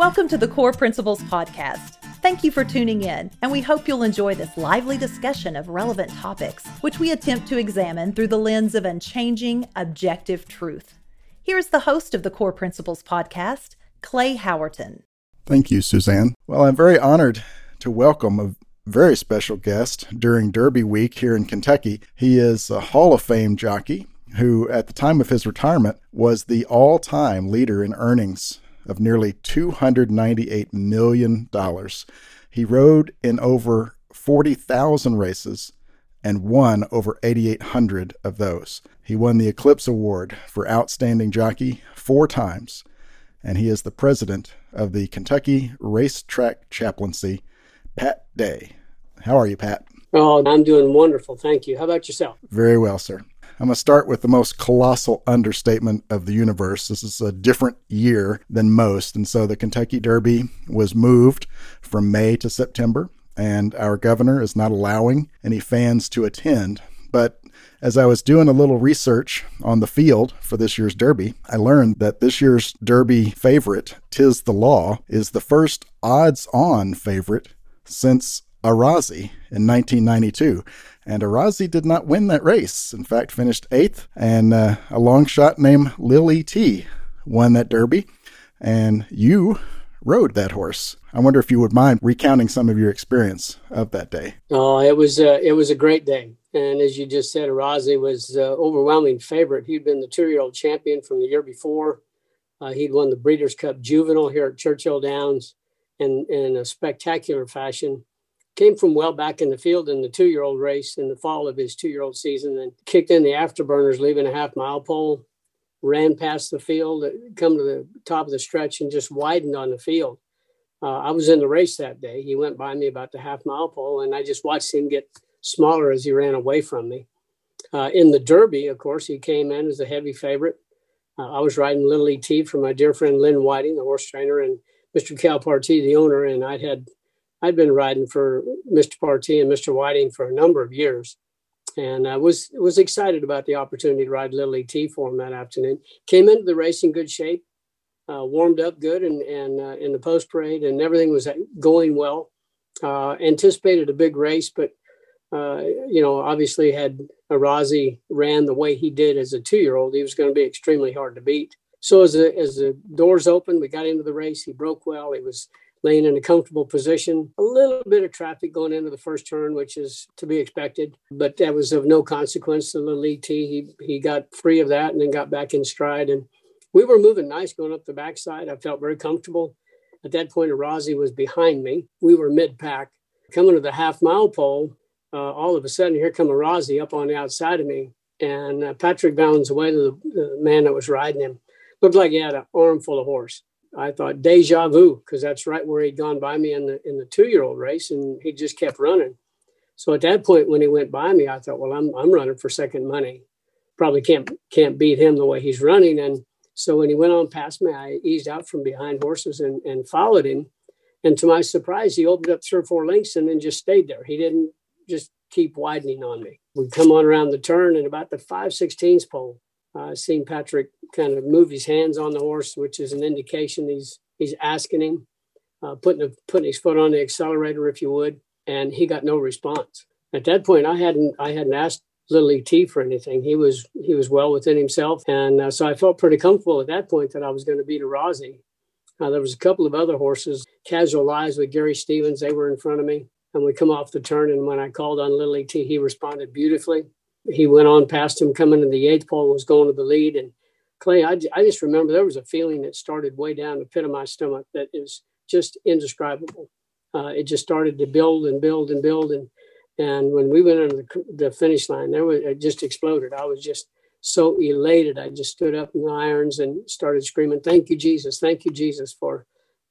Welcome to the Core Principles Podcast. Thank you for tuning in, and we hope you'll enjoy this lively discussion of relevant topics, which we attempt to examine through the lens of unchanging, objective truth. Here's the host of the Core Principles Podcast, Clay Howerton. Thank you, Suzanne. Well, I'm very honored to welcome a very special guest during Derby Week here in Kentucky. He is a Hall of Fame jockey who, at the time of his retirement, was the all time leader in earnings of nearly $298 million. He rode in over 40,000 races and won over 8,800 of those. He won the Eclipse Award for Outstanding Jockey four times, and he is the president of the Kentucky Racetrack Chaplaincy, Pat Day. How are you, Pat? Oh, I'm doing wonderful. Thank you. How about yourself? Very well, sir. I'm going to start with the most colossal understatement of the universe. This is a different year than most. And so the Kentucky Derby was moved from May to September, and our governor is not allowing any fans to attend. But as I was doing a little research on the field for this year's Derby, I learned that this year's Derby favorite, Tiz the Law, is the first odds on favorite since Arazi in 1992. And Arazi did not win that race. In fact, finished eighth. And uh, a long shot named Lily T won that Derby. And you rode that horse. I wonder if you would mind recounting some of your experience of that day. Oh, it was uh, it was a great day. And as you just said, Arazi was uh, overwhelming favorite. He'd been the two-year-old champion from the year before. Uh, he'd won the Breeders' Cup Juvenile here at Churchill Downs in, in a spectacular fashion came from well back in the field in the two year old race in the fall of his two year old season and kicked in the afterburners, leaving a half mile pole, ran past the field, come to the top of the stretch, and just widened on the field. Uh, I was in the race that day. He went by me about the half mile pole, and I just watched him get smaller as he ran away from me. Uh, in the Derby, of course, he came in as a heavy favorite. Uh, I was riding Little E.T. for my dear friend Lynn Whiting, the horse trainer, and Mr. Cal Partee, the owner, and I'd had I'd been riding for Mr. Partee and Mr. Whiting for a number of years, and I was was excited about the opportunity to ride Little ET for him that afternoon. Came into the race in good shape, uh, warmed up good, and and uh, in the post parade, and everything was going well. Uh, anticipated a big race, but uh, you know, obviously had Arazi ran the way he did as a two year old, he was going to be extremely hard to beat. So as the as the doors opened, we got into the race. He broke well. He was laying in a comfortable position. A little bit of traffic going into the first turn, which is to be expected, but that was of no consequence to the lead T. He, he got free of that and then got back in stride. And we were moving nice going up the backside. I felt very comfortable. At that point, Arazi was behind me. We were mid pack. Coming to the half mile pole, uh, all of a sudden, here come Arazi up on the outside of me. And uh, Pat Valenzuela to the, the man that was riding him. Looked like he had an armful of horse. I thought deja vu because that's right where he'd gone by me in the in the two year old race, and he just kept running. So at that point, when he went by me, I thought, well, I'm I'm running for second money. Probably can't can't beat him the way he's running. And so when he went on past me, I eased out from behind horses and, and followed him. And to my surprise, he opened up three or four lengths and then just stayed there. He didn't just keep widening on me. We'd come on around the turn and about the 516s pole, uh, seeing Patrick kind of move his hands on the horse, which is an indication he's he's asking him, uh, putting a, putting his foot on the accelerator, if you would, and he got no response. At that point, I hadn't I hadn't asked Little E.T. for anything. He was he was well within himself, and uh, so I felt pretty comfortable at that point that I was going to beat a Arazi. Uh, there was a couple of other horses, Casual Lies with Gary Stevens. They were in front of me, and we come off the turn. And when I called on Little E.T., he responded beautifully he went on past him coming in the eighth pole was going to the lead. And clay I, I just remember there was a feeling that started way down the pit of my stomach that is just indescribable. Uh, it just started to build and build and build. And and when we went under the, the finish line there was it just exploded. I was just so elated. I just stood up in the irons and started screaming thank you jesus. Thank you jesus for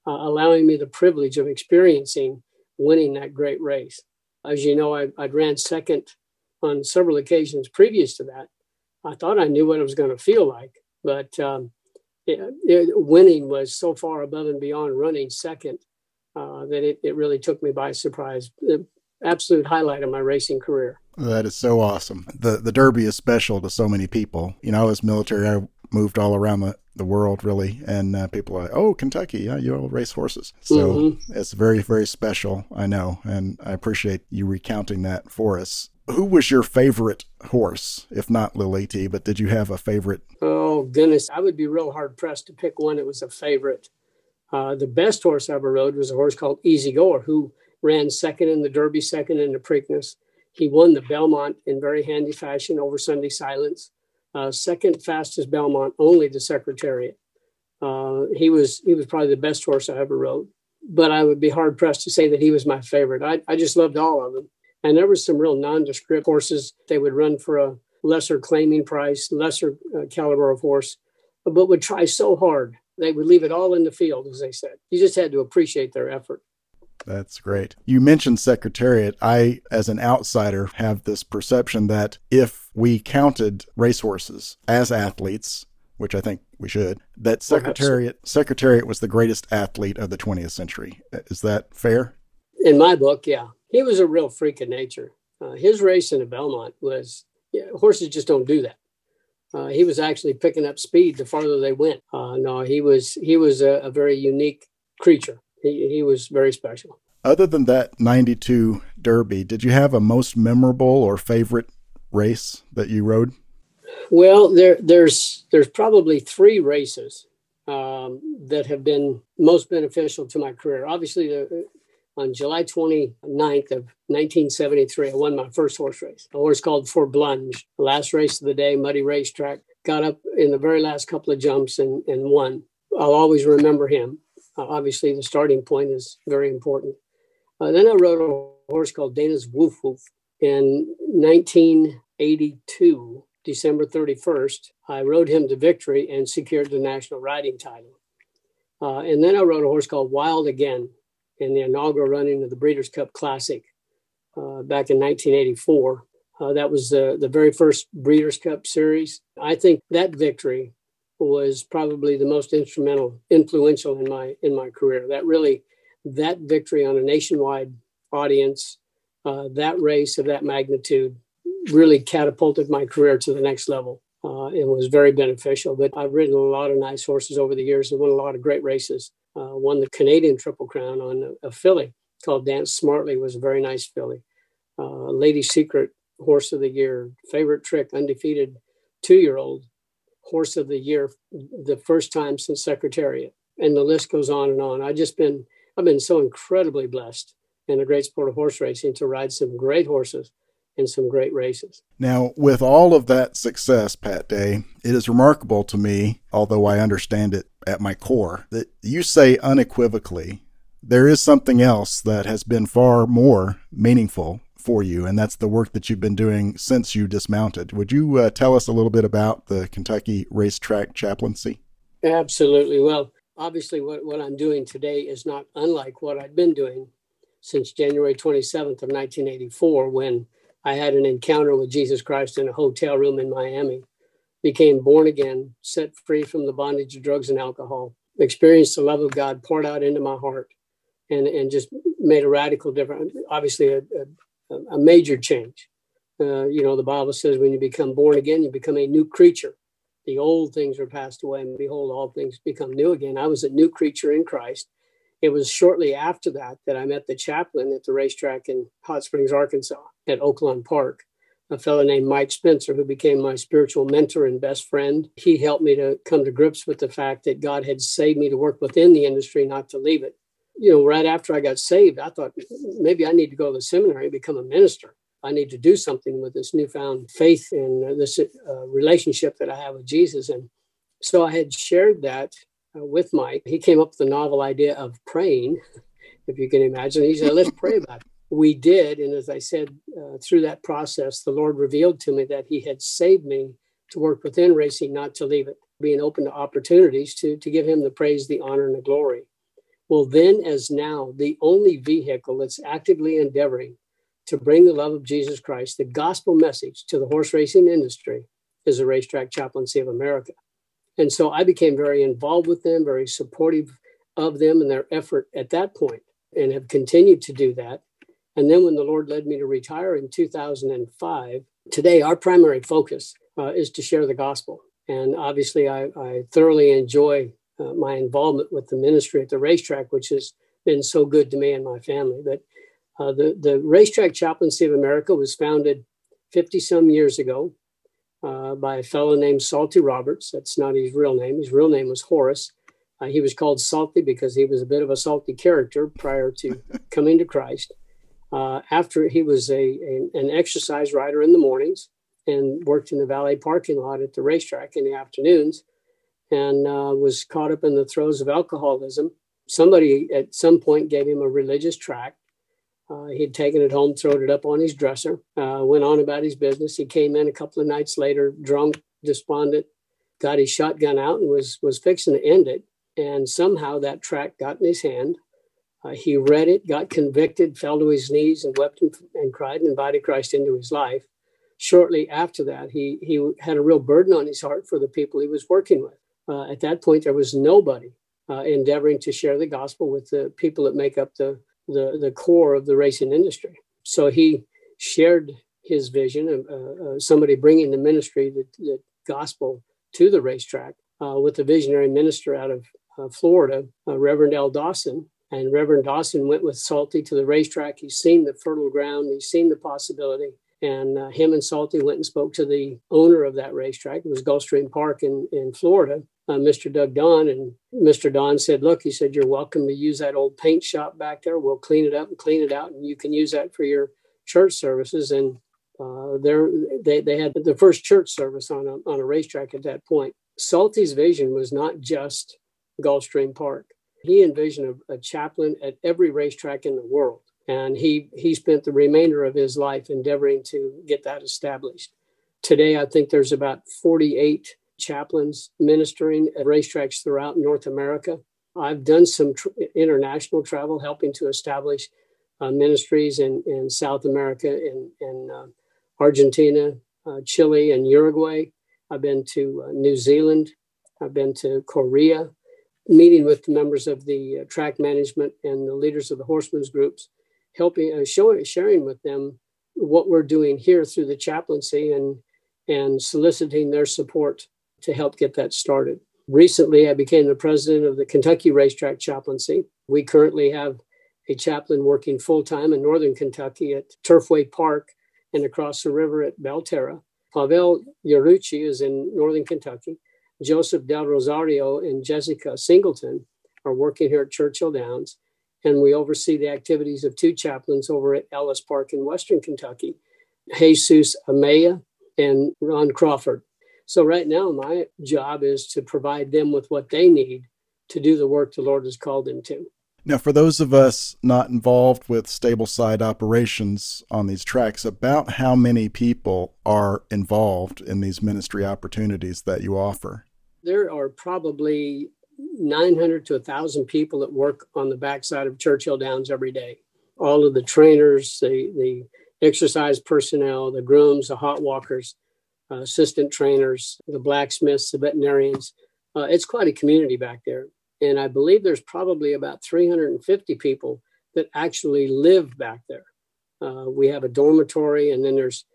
uh, allowing me the privilege of experiencing winning that great race. As you know I, i'd ran second on several occasions previous to that. I thought I knew what it was going to feel like, but um, it, it, winning was so far above and beyond running second uh, that it, it really took me by surprise. The absolute highlight of my racing career. That is so awesome. The the Derby is special to so many people. You know, I was military. I moved all around the the world, really. And uh, people are like, oh, Kentucky, yeah, you all race horses. So mm-hmm. it's very, very special, I know. And I appreciate you recounting that for us. Who was your favorite horse, if not Lily T, but did you have a favorite? Oh, goodness. I would be real hard pressed to pick one that was a favorite. Uh, the best horse I ever rode was a horse called Easy Goer, who ran second in the Derby, second in the Preakness. He won the Belmont in very handy fashion over Sunday Silence. Uh, second fastest Belmont, only the Secretariat. Uh, he was he was probably the best horse I ever rode. But I would be hard pressed to say that he was my favorite. I, I just loved all of them. And there were some real nondescript horses. They would run for a lesser claiming price, lesser uh, caliber of horse, but would try so hard. They would leave it all in the field, as they said. You just had to appreciate their effort. That's great. You mentioned Secretariat. I, as an outsider, have this perception that if we counted racehorses as athletes, which I think we should, that Secretariat Secretariat was the greatest athlete of the 20th century. Is that fair? In my book, yeah. He was a real freak of nature. Uh, his race in the Belmont was yeah, horses just don't do that. Uh, he was actually picking up speed the farther they went. Uh, no, he was he was a, a very unique creature he, he was very special. Other than that 92 Derby, did you have a most memorable or favorite race that you rode? Well, there, there's there's probably three races um, that have been most beneficial to my career. Obviously, the, on July 29th of 1973, I won my first horse race. A horse called For Blunge, last race of the day, muddy racetrack. Got up in the very last couple of jumps and, and won. I'll always remember him. Uh, obviously, the starting point is very important. Uh, then I rode a horse called Dana's Woof Woof in 1982, December 31st. I rode him to victory and secured the national riding title. Uh, and then I rode a horse called Wild Again in the inaugural running of the Breeders' Cup Classic uh, back in 1984. Uh, that was the, the very first Breeders' Cup series. I think that victory was probably the most instrumental, influential in my in my career. That really, that victory on a nationwide audience, uh, that race of that magnitude, really catapulted my career to the next level. Uh, and was very beneficial. But I've ridden a lot of nice horses over the years and won a lot of great races. Uh, won the Canadian Triple Crown on a, a, filly called Dance Smartly, was a very nice filly. Uh, Lady Secret Horse of the Year, favorite trick, undefeated two year old horse of the year the first time since secretariat. And the list goes on and on. I just been i've been so incredibly blessed in the great sport of horse racing to ride some great horses in some great races now with all of that success pat day it is remarkable to me although i understand it at my core that you say unequivocally there is something else that has been far more meaningful for you, and that's the work that you've been doing since you dismounted. Would you uh, tell us a little bit about the Kentucky Racetrack Chaplaincy? Absolutely. Well, obviously, what, what I'm doing today is not unlike what I've been doing since January 27th of 1984, when I had an encounter with Jesus Christ in a hotel room in Miami, became born again, set free from the bondage of drugs and alcohol, experienced the love of God poured out into my heart, and, and just made a radical difference. Obviously, a, a a major change. Uh, you know, the Bible says when you become born again, you become a new creature. The old things are passed away, and behold, all things become new again. I was a new creature in Christ. It was shortly after that that I met the chaplain at the racetrack in Hot Springs, Arkansas, at Oaklawn Park, a fellow named Mike Spencer, who became my spiritual mentor and best friend. He helped me to come to grips with the fact that God had saved me to work within the industry, not to leave it you know, right after I got saved, I thought maybe I need to go to the seminary and become a minister. I need to do something with this newfound faith and this uh, relationship that I have with Jesus. And so I had shared that uh, with Mike. He came up with the novel idea of praying, if you can imagine. He said, let's pray about it. We did. And as I said, uh, through that process, the Lord revealed to me that He had saved me to work within racing, not to leave it, being open to opportunities to, to give Him the praise, the honor, and the glory Well, then, as now, the only vehicle that's actively endeavoring to bring the love of Jesus Christ, the gospel message to the horse racing industry, is the Racetrack Chaplaincy of America. And so I became very involved with them, very supportive of them and their effort at that point, and have continued to do that. And then when the Lord led me to retire in 2005, today our primary focus uh, is to share the gospel And obviously, I, I thoroughly enjoy uh, my involvement with the ministry at the racetrack, which has been so good to me and my family. But uh, the, the Racetrack Chaplaincy of America was founded 50 some years ago uh, by a fellow named Salty Roberts. That's not his real name. His real name was Horace. Uh, he was called Salty because he was a bit of a salty character prior to coming to Christ. Uh, after he was a, a, an exercise rider in the mornings and worked in the valet parking lot at the racetrack in the afternoons and uh, was caught up in the throes of alcoholism. Somebody at some point gave him a religious tract. Uh, he'd taken it home, thrown it up on his dresser, uh, went on about his business. He came in a couple of nights later, drunk, despondent, got his shotgun out and was was fixing to end it. And somehow that tract got in his hand. Uh, he read it, got convicted, fell to his knees, and wept and, and cried and invited Christ into his life. Shortly after that, he he had a real burden on his heart for the people he was working with. Uh, at that point, there was nobody uh, endeavoring to share the gospel with the people that make up the, the, the core of the racing industry. So he shared his vision of uh, uh, somebody bringing the ministry, the, the, gospel to the racetrack uh, with a visionary minister out of uh, Florida, Reverend L. Dawson. And Reverend Dawson went with Salty to the racetrack. He's seen the fertile ground, he's seen the possibility. And uh, him and Salty went and spoke to the owner of that racetrack. It was Gulfstream Park in, in Florida, uh, Mr. Doug Donn. And Mr. Donn said, Look, he said, you're welcome to use that old paint shop back there. We'll clean it up and clean it out, and you can use that for your church services. And uh, they, they had the first church service on a, on a racetrack at that point. Salty's vision was not just Gulfstream Park. He envisioned a, a chaplain at every racetrack in the world and he he spent the remainder of his life endeavoring to get that established. Today, I think there's about 48 chaplains ministering at racetracks throughout North America. I've done some tr- international travel, helping to establish uh, ministries in, in South America, in, in uh, Argentina, uh, Chile, and Uruguay. I've been to uh, New Zealand. I've been to Korea, meeting with members of the uh, track management and the leaders of the horsemen's groups helping uh, showing sharing with them what we're doing here through the chaplaincy and and soliciting their support to help get that started. Recently, I became the president of the Kentucky Racetrack Chaplaincy. We currently have a chaplain working full time in northern Kentucky at Turfway Park and across the river at Belterra. Pavel Yarucci is in northern Kentucky. Joseph Del Rosario and Jessica Singleton are working here at Churchill Downs and we oversee the activities of two chaplains over at Ellis Park in Western Kentucky, Jesus Amaya and Ron Crawford. So, right now, my job is to provide them with what they need to do the work the Lord has called them to. Now, for those of us not involved with stable side operations on these tracks, about how many people are involved in these ministry opportunities that you offer? There are probably 900 to 1,000 people that work on the backside of Churchill Downs every day. All of the trainers, the, the exercise personnel, the grooms, the hot walkers, assistant trainers, the blacksmiths, the veterinarians. Uh, it's quite a community back there. And I believe there's probably about 350 people that actually live back there. Uh, we have a dormitory, and then there's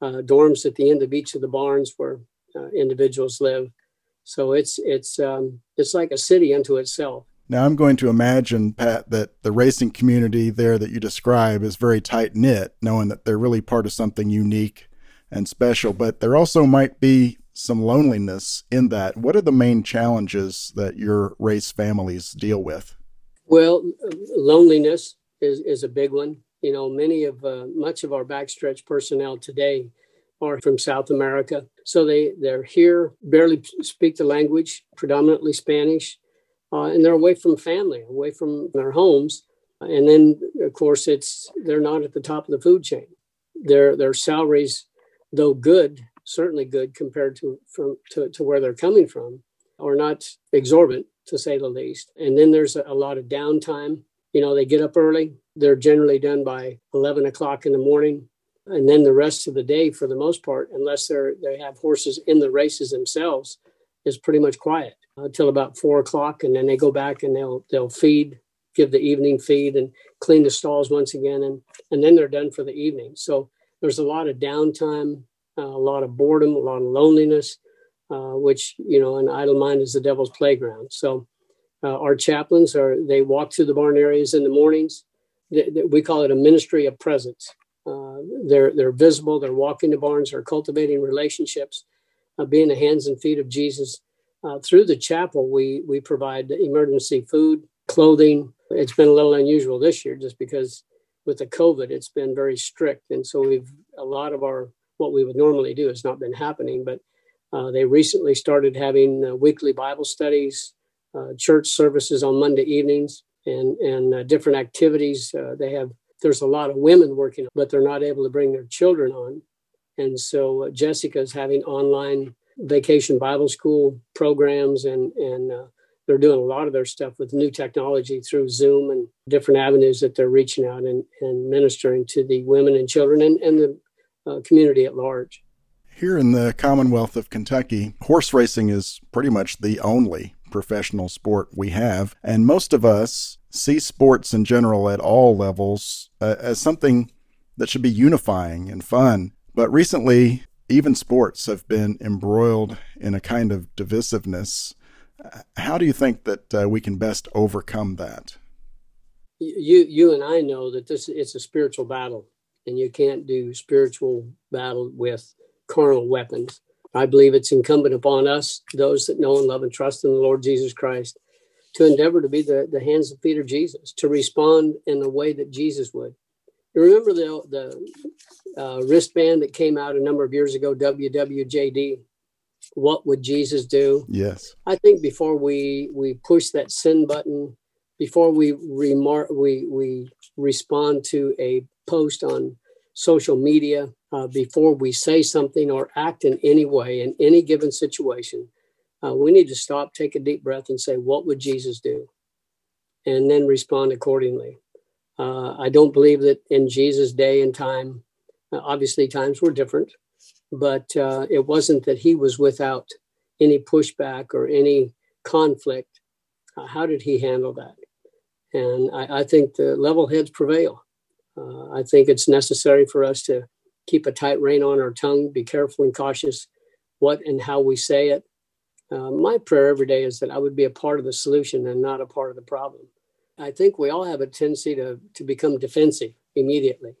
uh, dorms at the end of each of the barns where uh, individuals live. So it's it's um, it's like a city unto itself. Now I'm going to imagine, Pat, that the racing community there that you describe is very tight knit, knowing that they're really part of something unique and special. But there also might be some loneliness in that. What are the main challenges that your race families deal with? Well, loneliness is, is a big one. You know, many of uh, much of our backstretch personnel today are from South America. So they, they're here, barely speak the language, predominantly Spanish, uh, and they're away from family, away from their homes. And then, of course, it's they're not at the top of the food chain. Their their salaries, though good, certainly good compared to from to, to where they're coming from, are not exorbitant to say the least. And then there's a, a lot of downtime. You know, they get up early. They're generally done by 11 o'clock in the morning and then the rest of the day for the most part unless they're they have horses in the races themselves is pretty much quiet until about four o'clock and then they go back and they'll they'll feed give the evening feed and clean the stalls once again and and then they're done for the evening so there's a lot of downtime uh, a lot of boredom a lot of loneliness uh, which you know an idle mind is the devil's playground. So uh, our chaplains are they walk through the barn areas in the mornings. we call it a ministry of presence. Uh, they're they're visible. They're walking the barns. They're cultivating relationships, uh, being the hands and feet of Jesus. Uh, through the chapel, we we provide emergency food, clothing. It's been a little unusual this year, just because with the COVID, it's been very strict, and so we've a lot of our what we would normally do has not been happening. But uh, they recently started having uh, weekly Bible studies, uh, church services on Monday evenings, and and uh, different activities. Uh, they have there's a lot of women working, but they're not able to bring their children on, and so uh, Jessica's having online vacation Bible school programs, and and they're doing a lot of their stuff with new technology through Zoom and different avenues that they're reaching out and, and ministering to the women and children and, and the uh, community at large. Here in the Commonwealth of Kentucky, horse racing is pretty much the only professional sport we have, and most of us see sports in general at all levels uh, as something that should be unifying and fun. But recently, even sports have been embroiled in a kind of divisiveness. How do you think that uh, we can best overcome that? You, you and I know that this it's a spiritual battle, and you can't do spiritual battle with carnal weapons. I believe it's incumbent upon us, those that know and love and trust in the Lord Jesus Christ, to endeavor to be the, the hands and feet of Jesus, to respond in the way that Jesus would. You remember the, the uh, wristband that came out a number of years ago, WWJD? What would Jesus do? Yes. I think before we we push that send button, before we remark we we respond to a post on social media, uh, before we say something or act in any way in any given situation, uh, we need to stop, take a deep breath, and say, What would Jesus do? And then respond accordingly. Uh, I don't believe that in Jesus' day and time, uh, obviously, times were different, but uh, it wasn't that he was without any pushback or any conflict. Uh, how did he handle that? And I, I think the level heads prevail. I think it's necessary for us to keep a tight rein on our tongue, be careful and cautious what and how we say it. Uh, my prayer every day is that I would be a part of the solution and not a part of the problem. I think we all have a tendency to, to become defensive immediately.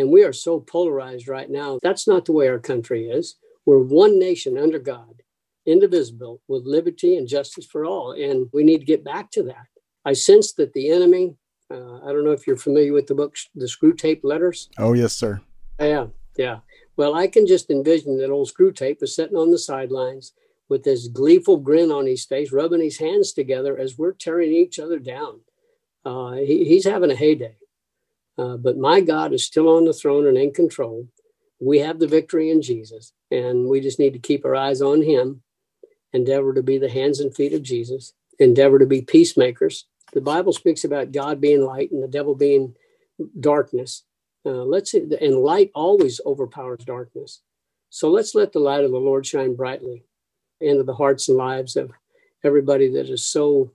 And we are so polarized right now. That's not the way our country is. We're one nation under God, indivisible, with liberty and justice for all. And we need to get back to that. I sense that the enemy, uh, I don't know if you're familiar with the book, The Screwtape Letters. Oh, yes, sir. Yeah, yeah. Well, I can just envision that old Screwtape is sitting on the sidelines with this gleeful grin on his face, rubbing his hands together as we're tearing each other down. Uh, he, he's having a heyday. Uh, but my God is still on the throne and in control. We have the victory in Jesus, and we just need to keep our eyes on Him, endeavor to be the hands and feet of Jesus, endeavor to be peacemakers. The Bible speaks about God being light and the devil being darkness. Uh, let's and light always overpowers darkness. So let's let the light of the Lord shine brightly into the hearts and lives of everybody that is so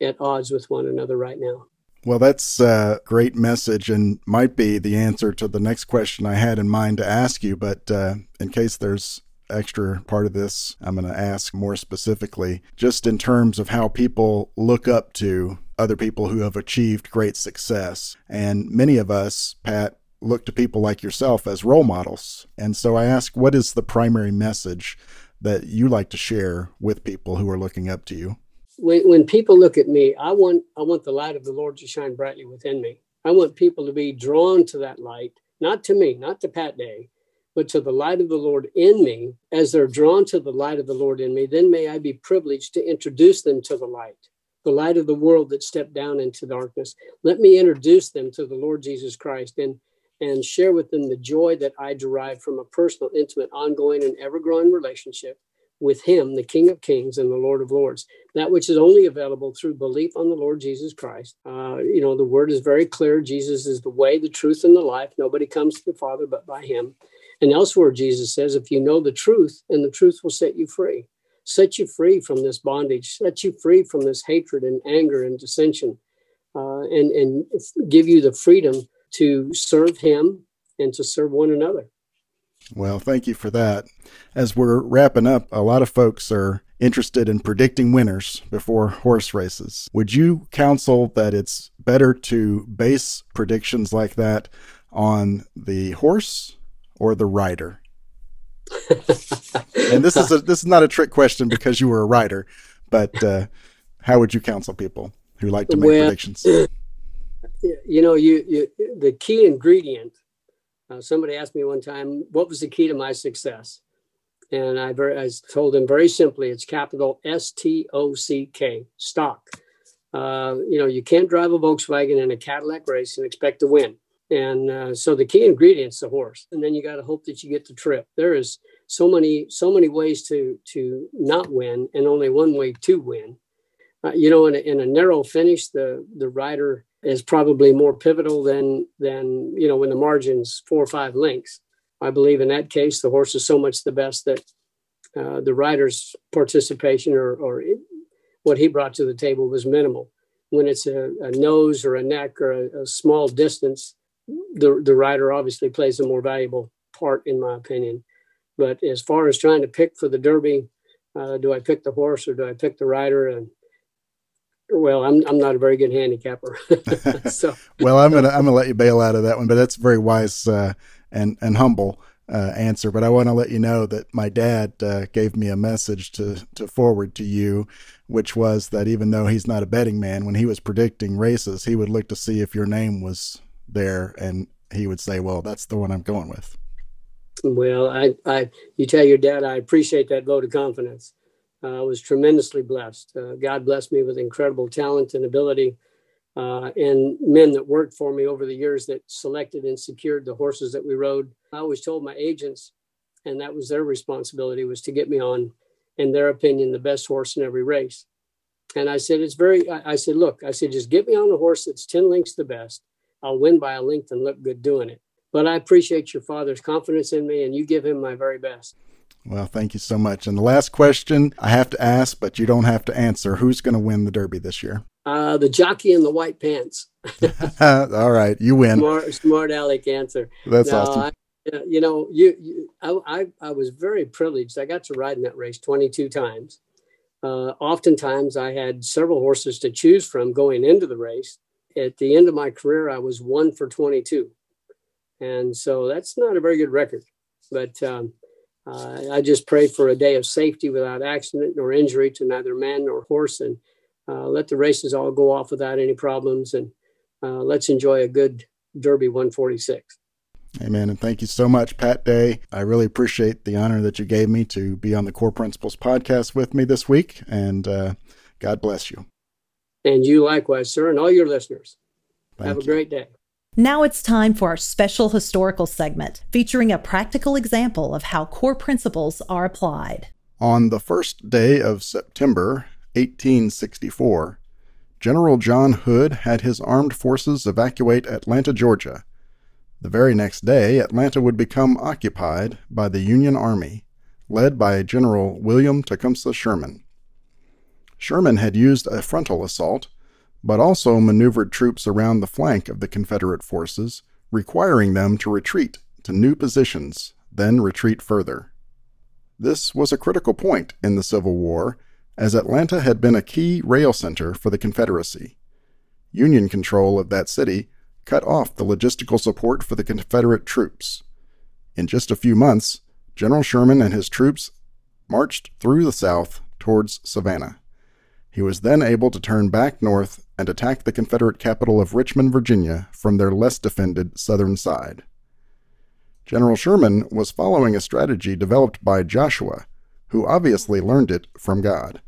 at odds with one another right now. Well, that's a great message and might be the answer to the next question I had in mind to ask you. But uh, in case there's extra part of this, I'm going to ask more specifically, just in terms of how people look up to other people who have achieved great success. And many of us, Pat, look to people like yourself as role models. And so I ask, what is the primary message that you like to share with people who are looking up to you? When, when people look at me, I want I want the light of the Lord to shine brightly within me. I want people to be drawn to that light, not to me, not to Pat Day, but to the light of the Lord in me. As they're drawn to the light of the Lord in me, then may I be privileged to introduce them to the light, the light of the world that stepped down into darkness. Let me introduce them to the Lord Jesus Christ. And and share with them the joy that I derive from a personal, intimate, ongoing, and ever growing relationship with Him, the King of Kings and the Lord of Lords. That which is only available through belief on the Lord Jesus Christ. Uh, you know, the word is very clear Jesus is the way, the truth, and the life. Nobody comes to the Father but by Him. And elsewhere, Jesus says, if you know the truth, and the truth will set you free, set you free from this bondage, set you free from this hatred and anger and dissension, uh, and, and give you the freedom to serve him and to serve one another. Well, thank you for that. As we're wrapping up, a lot of folks are interested in predicting winners before horse races. Would you counsel that it's better to base predictions like that on the horse or the rider? and this is a, this is not a trick question because you were a rider, but uh, how would you counsel people who like to make well, predictions? You know, you, you the key ingredient. Uh, somebody asked me one time, "What was the key to my success?" And I, I told them very simply, it's capital S T O C K, stock. Uh, you know, you can't drive a Volkswagen in a Cadillac race and expect to win. And uh, so the key ingredient's the horse, and then you got to hope that you get the trip. There is so many so many ways to to not win, and only one way to win. Uh, you know, in a, in a narrow finish, the the rider is probably more pivotal than than you know when the margin's four or five lengths. I believe in that case, the horse is so much the best that uh, the rider's participation or, or it, what he brought to the table was minimal. When it's a, a nose or a neck or a, a, small distance, the, the rider obviously plays a more valuable part, in my opinion. But as far as trying to pick for the Derby, uh, do I pick the horse or do I pick the rider? And well, I'm I'm not a very good handicapper. so well, I'm gonna I'm gonna let you bail out of that one, but that's very wise uh, and and humble uh, answer. But I want to let you know that my dad uh, gave me a message to to forward to you, which was that even though he's not a betting man, when he was predicting races, he would look to see if your name was there, and he would say, "Well, that's the one I'm going with." Well, I, I, you tell your dad I appreciate that vote of confidence. Uh, I was tremendously blessed. Uh, God blessed me with incredible talent and ability uh, and men that worked for me over the years that selected and secured the horses that we rode. I always told my agents, and that was their responsibility, was to get me on, in their opinion, the best horse in every race. And I said, it's very, I, I said, look, I said, just get me on the horse that's 10 lengths the best. I'll win by a length and look good doing it. But I appreciate your father's confidence in me, and you give him my very best. Well, thank you so much. And the last question I have to ask, but you don't have to answer who's going to win the Derby this year? Uh, the jockey in the white pants. All right, you win. Smart, smart aleck answer. That's now, awesome. I, you know, you, you I, I, I, was very privileged. I got to ride in that race 22 times. Uh, oftentimes, I had several horses to choose from going into the race. At the end of my career, I was one for 22, and so that's not a very good record. But um, uh, I just prayed for a day of safety without accident nor injury to neither man nor horse, and uh, let the races all go off without any problems, and uh, let's enjoy a good Derby 146. Amen. And thank you so much, Pat Day. I really appreciate the honor that you gave me to be on the Core Principles podcast with me this week. And uh, God bless you. And you likewise, sir, and all your listeners. Thank Have a you. great day. Now it's time for our special historical segment featuring a practical example of how core principles are applied. On the first day of September 1864, General John Hood had his armed forces evacuate Atlanta, Georgia. The very next day, Atlanta would become occupied by the Union Army, led by General William Tecumseh Sherman. Sherman had used a frontal assault, but also maneuvered troops around the flank of the Confederate forces, requiring them to retreat to new positions, then retreat further. This was a critical point in the Civil War as Atlanta had been a key rail center for the Confederacy. Union control of that city cut off the logistical support for the Confederate troops. In just a few months, General Sherman and his troops marched through the South towards Savannah. He was then able to turn back north and attack the Confederate capital of Richmond, Virginia, from their less defended southern side. General Sherman was following a strategy developed by Joshua, who obviously learned it from God.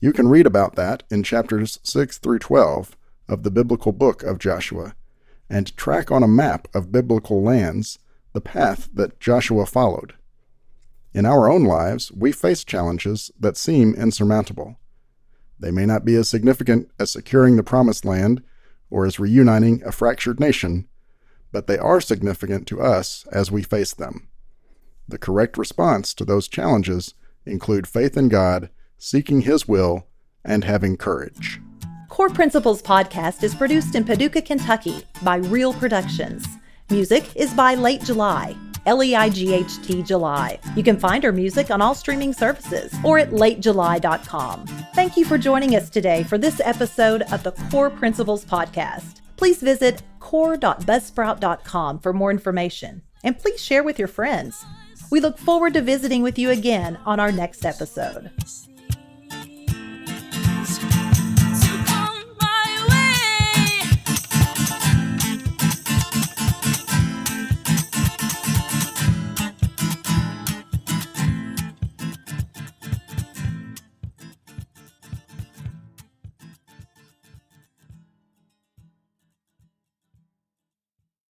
You can read about that in chapters 6 through 12 of the biblical book of Joshua and track on a map of biblical lands the path that Joshua followed. In our own lives, we face challenges that seem insurmountable. They may not be as significant as securing the promised land or as reuniting a fractured nation, but they are significant to us as we face them. The correct response to those challenges include faith in God seeking His will, and having courage. Core Principles podcast is produced in Paducah, Kentucky by Real Productions. Music is by Leight July. L E I G H T July. You can find her music on all streaming services or at leightjuly.com. Thank you for joining us today for this episode of the Core Principles Podcast. Please visit core.buzzsprout.com for more information and please share with your friends. We look forward to visiting with you again on our next episode.